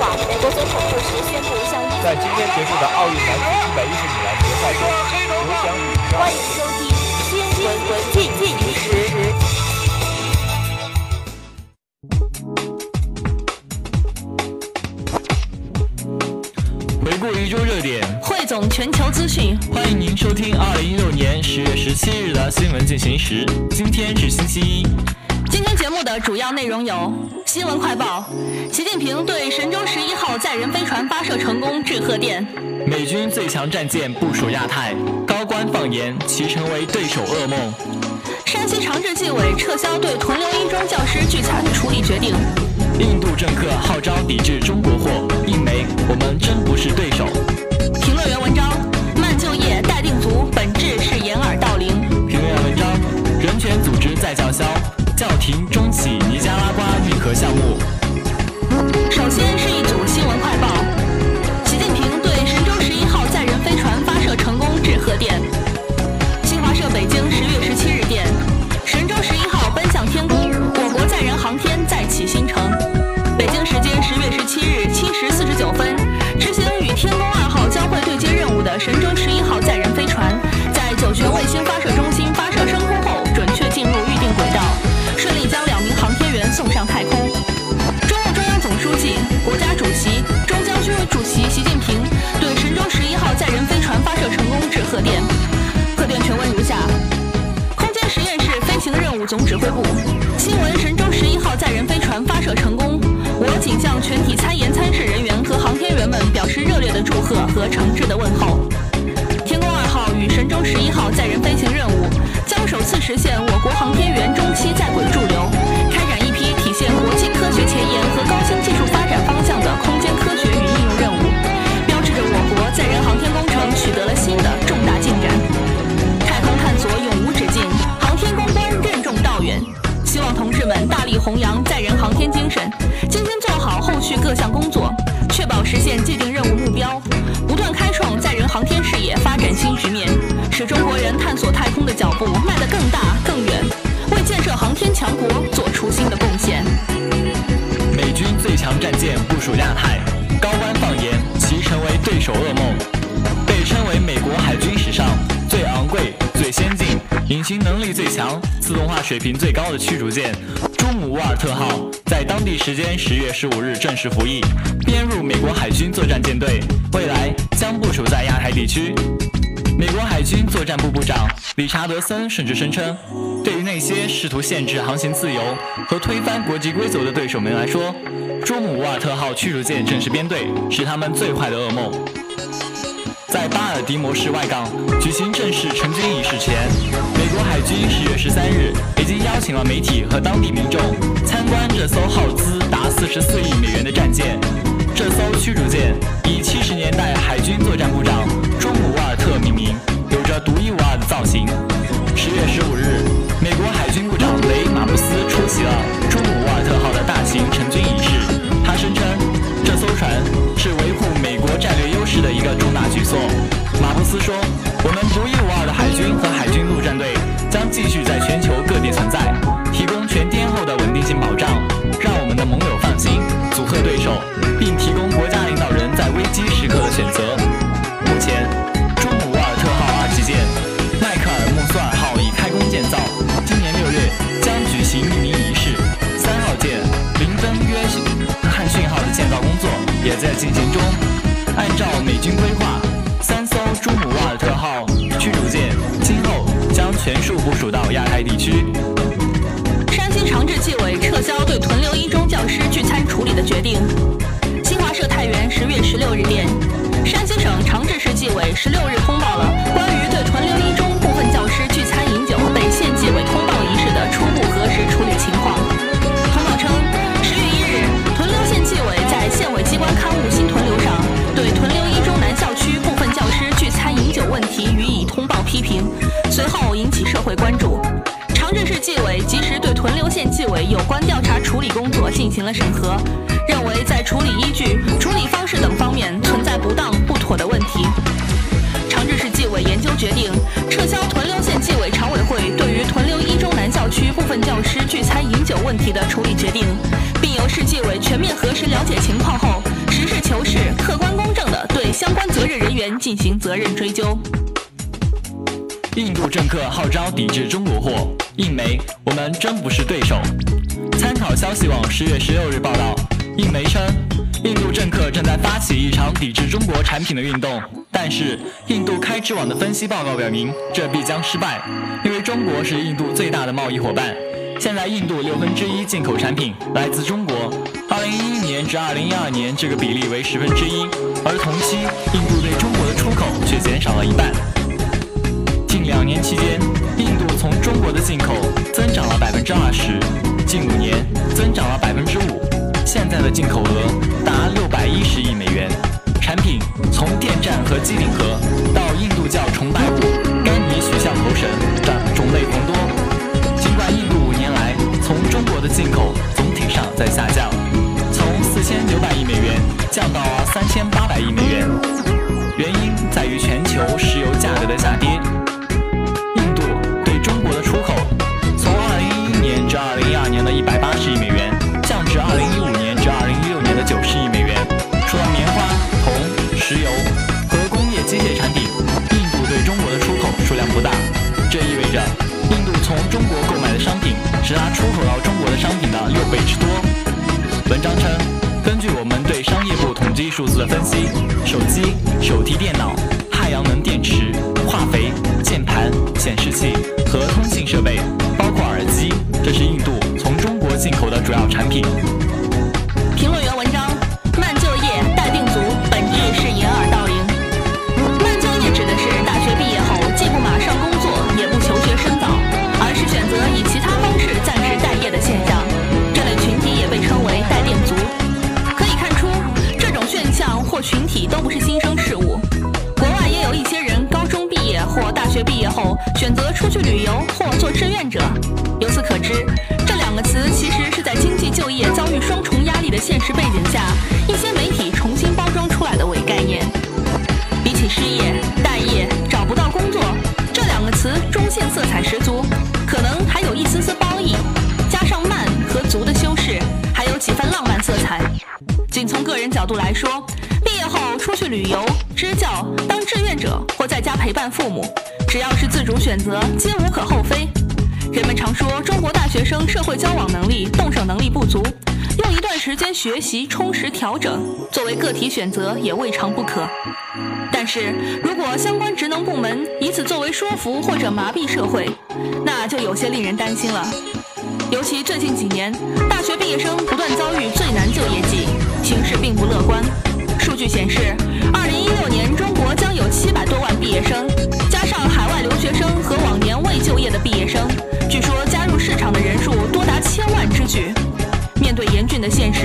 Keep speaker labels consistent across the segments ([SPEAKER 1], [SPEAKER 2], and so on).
[SPEAKER 1] 美国总统布什宣布向
[SPEAKER 2] 在今天结束的奥运男子一百一十米栏决赛中，刘翔宇
[SPEAKER 1] 欢迎收听新闻文进进行时。
[SPEAKER 3] 回顾一周热点，
[SPEAKER 4] 汇总全球资讯，
[SPEAKER 3] 欢迎您收听二零一六年十月十七日的新闻进行时。今天是星期一。
[SPEAKER 4] 今天节目的主要内容有：新闻快报，习近平对神舟十一号载人飞船发射成功致贺电；
[SPEAKER 3] 美军最强战舰部署亚太，高官放言其成为对手噩梦；
[SPEAKER 4] 山西长治纪委撤销对屯留一中教师聚餐处理决定；
[SPEAKER 3] 印度政客号召抵制中国货，印媒我们
[SPEAKER 4] 总指挥部，新闻：神舟十一号载人飞船发射成功。我谨向全体参研参试人员和航天员们表示热烈的祝贺和诚挚的问候。天宫二号与神舟十一号载人飞行任务将首次实现我国航天员中期在轨
[SPEAKER 3] 能力最强、自动化水平最高的驱逐舰“朱姆沃尔特号”在当地时间十月十五日正式服役，编入美国海军作战舰队，未来将部署在亚太地区。美国海军作战部部长理查德森甚至声称，对于那些试图限制航行自由和推翻国际规则的对手们来说，朱姆沃尔特号驱逐舰正式编队是他们最坏的噩梦。在巴尔的摩市外港举行正式成军仪式前，美国海军十月十三日已经邀请了媒体和当地民众参观这艘耗资达四十四亿美元的战舰。这艘驱逐舰以七十年代海军作战部长朱姆沃尔特命名，有着独一无二的造型。斯说：“我们独一无二的海军和海军陆战队将继续在全球各地存在，提供全天候的稳定性保障，让我们的盟友放心，阻吓对手，并提供国家领导人在危机时刻的选择。”目前，朱姆沃尔特号二级舰迈克尔·穆索尔号已开工建造，今年六月将举行命名仪式。三号舰林登约翰逊号的建造工作也在进行中。地区。
[SPEAKER 4] 山西长治纪委撤销对屯留一中教师聚餐处理的决定。新华社太原十月十六日电，山西省长治市纪委十六日通报了并由市纪委全面核实了解情况后，实事求是、客观公正地对相关责任人员进行责任追究。
[SPEAKER 3] 印度政客号召抵制中国货，印媒我们真不是对手。参考消息网十月十六日报道，印媒称，印度政客正在发起一场抵制中国产品的运动，但是印度开支网的分析报告表明，这必将失败，因为中国是印度最大的贸易伙伴。现在印度六分之一进口产品来自中国，二零一一年至二零一二年这个比例为十分之一，而同期印度对中国的出口却减少了一半。近两年期间，印度从中国的进口增长了百分之二十，近五年增长了百分之五，现在的进口额达六百一十亿美元。产品从电站和机顶盒到印度教崇拜物、甘尼许像头神进口总体上在下降，从四千九百亿美元降到三千八百亿美元，原因在于全球石油价格的下跌。手机、手提电脑、太阳能电池、化肥、键盘、显示器和通信设备，包括耳机，这是印度从中国进口的主要产品。
[SPEAKER 4] 度来说，毕业后出去旅游、支教、当志愿者或在家陪伴父母，只要是自主选择，皆无可厚非。人们常说中国大学生社会交往能力、动手能力不足，用一段时间学习、充实、调整，作为个体选择也未尝不可。但是如果相关职能部门以此作为说服或者麻痹社会，那就有些令人担心了。尤其最近几年，大学毕业生不断遭遇最难就业季，形势并不乐观。数据显示，二零一六年中国将有七百多万毕业生，加上海外留学生和往年未就业的毕业生，据说加入市场的人数多达千万之巨。面对严峻的现实，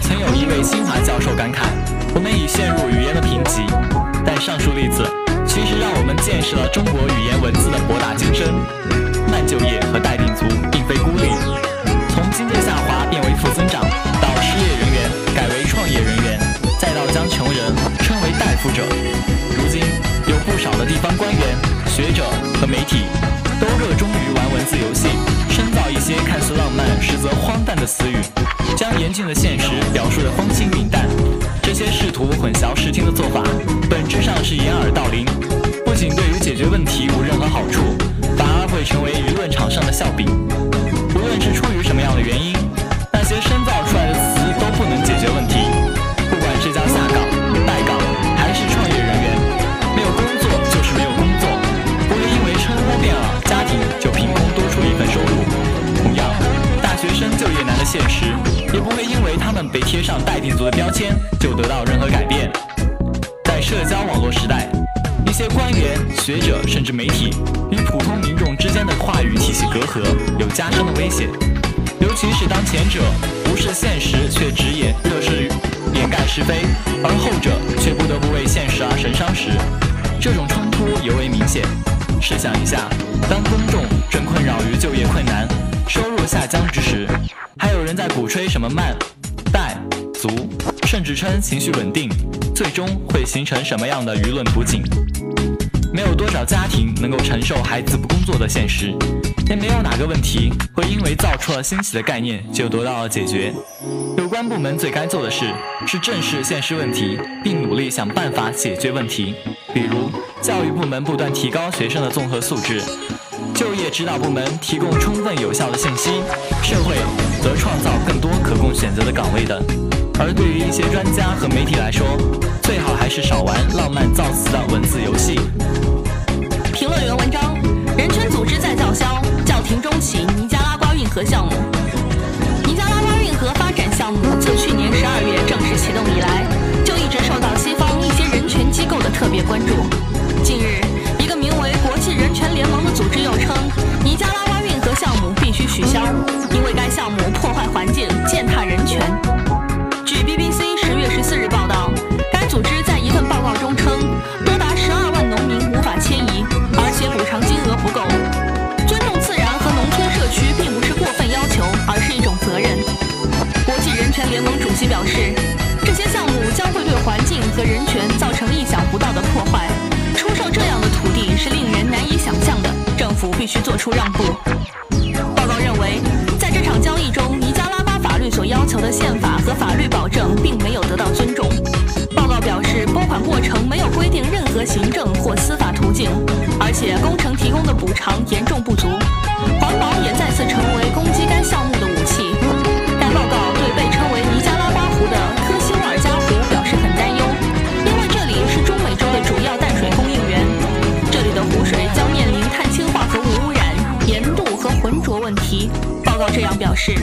[SPEAKER 3] 曾有一位清华教授感慨：“我们已陷入语言的贫瘠。”但上述例子其实让我们见识了中国语言文字的博大精深。慢就业和待定族并非孤立，从经济下滑变为负增长，到失业人员改为创业人员，再到将穷人称为待富者。如今有不少的地方官员、学者和媒体都热衷于玩文字游戏。深造一些看似浪漫实则荒诞的词语，严峻的现实表述的风轻云淡。这些试图混淆视听的做法，本质上是掩耳盗铃，不仅对于解决问题无任何好处，反而会成为舆论场上的笑柄。天就得到任何改变。在社交网络时代，一些官员、学者甚至媒体与普通民众之间的话语体系隔阂有加深的危险。尤其是当前者无视现实却直言热是掩盖是非，而后者却不得不为现实而神伤时，这种冲突尤为明显。试想一下，当公众正困扰于就业困难。收入下降之时，还有人在鼓吹什么慢、待、足，甚至称情绪稳定，最终会形成什么样的舆论图景？没有多少家庭能够承受孩子不工作的现实，也没有哪个问题会因为造出了新奇的概念就得到了解决。有关部门最该做的事是正视现实问题，并努力想办法解决问题。比如，教育部门不断提高学生的综合素质，就业指导部门提供充分有效的信息，社会则创造更多可供选择的岗位等。而对于一些专家和媒体来说，最好还是少玩浪漫造词的文字游戏。
[SPEAKER 4] 评论员文章：人权组织在叫嚣，叫停中企尼加拉瓜运河项目。尼加拉瓜运河发展项目自去年十二月正式启动以来，就一直受到西方一些人权机构的特别关注。近日，一个名为国际人权联盟的组织又称，尼加拉瓜运河项目必须取消，因为该项目破坏环境、践踏人权。出让步。报告认为，在这场交易中，尼加拉巴法律所要求的宪法和法律保证并没有得到尊重。报告表示，拨款过程没有规定任何行政或司法途径，而且工程提供的补偿严重不足。表示。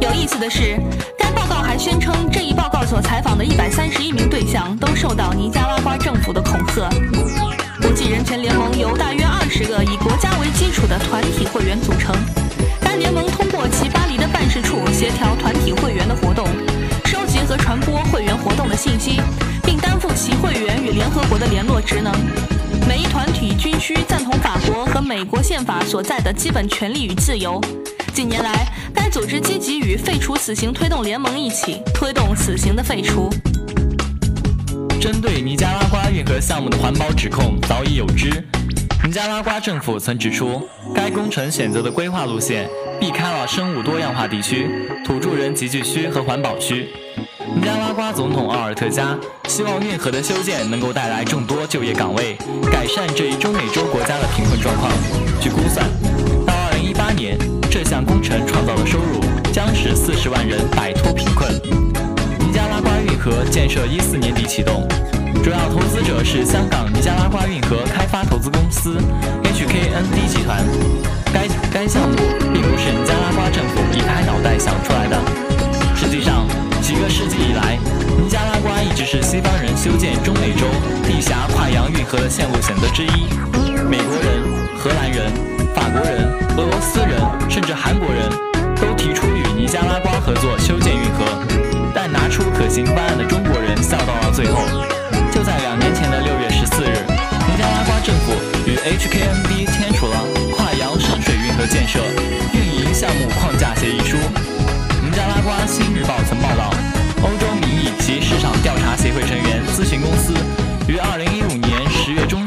[SPEAKER 4] 有意思的是，该报告还宣称，这一报告所采访的一百三十一名对象都受到尼加拉瓜政府的恐吓。国际人权联盟由大约二十个以国家为基础的团体会员组成。该联盟通过其巴黎的办事处协调团体会员的活动，收集和传播会员活动的信息，并担负其会员与联合国的联络职能。每一团体均需赞同法国和美国宪法所在的基本权利与自由。近年来，该组织积极与废除死刑推动联盟一起推动死刑的废除。
[SPEAKER 3] 针对尼加拉瓜运河项目的环保指控早已有之。尼加拉瓜政府曾指出，该工程选择的规划路线避开了生物多样化地区、土著人集聚区和环保区。尼加拉瓜总统奥尔特加希望运河的修建能够带来众多就业岗位，改善这一中美洲国家的贫困状况。据估算，到2018年，这项工程创造的收入将使40万人摆脱贫困。尼加拉瓜运河建设14年底启动，主要投资者是香港尼加拉瓜运河开发投资公司 HKND 集团。该该项目并不是尼加拉瓜政府一拍脑袋想出来的，实际上。几个世纪以来，尼加拉瓜一直是西方人修建中美洲地峡跨洋运河的线路选择之一。美国人、荷兰人、法国人、俄罗斯人，甚至韩国人都提出与尼加拉瓜合作修建运河，但拿出可行方案的中国人笑到了最后。就在两年前的六月十四日，尼加拉瓜政府与 HKMB 签署了跨洋深水运河建设运营项目框架协议书。尼加拉瓜《新日报》曾报道，欧洲民意及市场调查协会成员咨询公司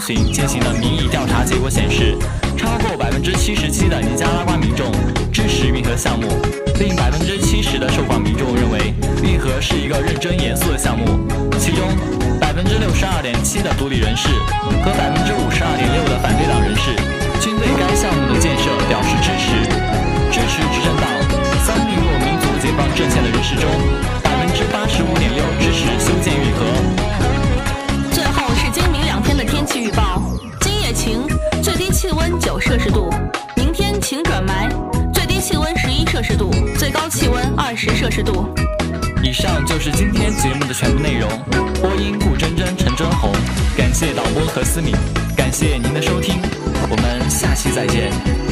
[SPEAKER 3] 10月中旬进行的民意调查结果显示，超过百分之七十七的尼加拉瓜民众支持运河项目，另百分之七十的受访民众认为运河是一个认真严肃的项目，其中百分之六十二点七的独立人士和百分之五十二点六的反对党人士均对该项目的建设表示支持，支持执政党三民洛民族。解放阵线的人士中，百分之八十五点六支持修建谢导播和思敏，感谢您的收听，我们下期。
[SPEAKER 4] 再见。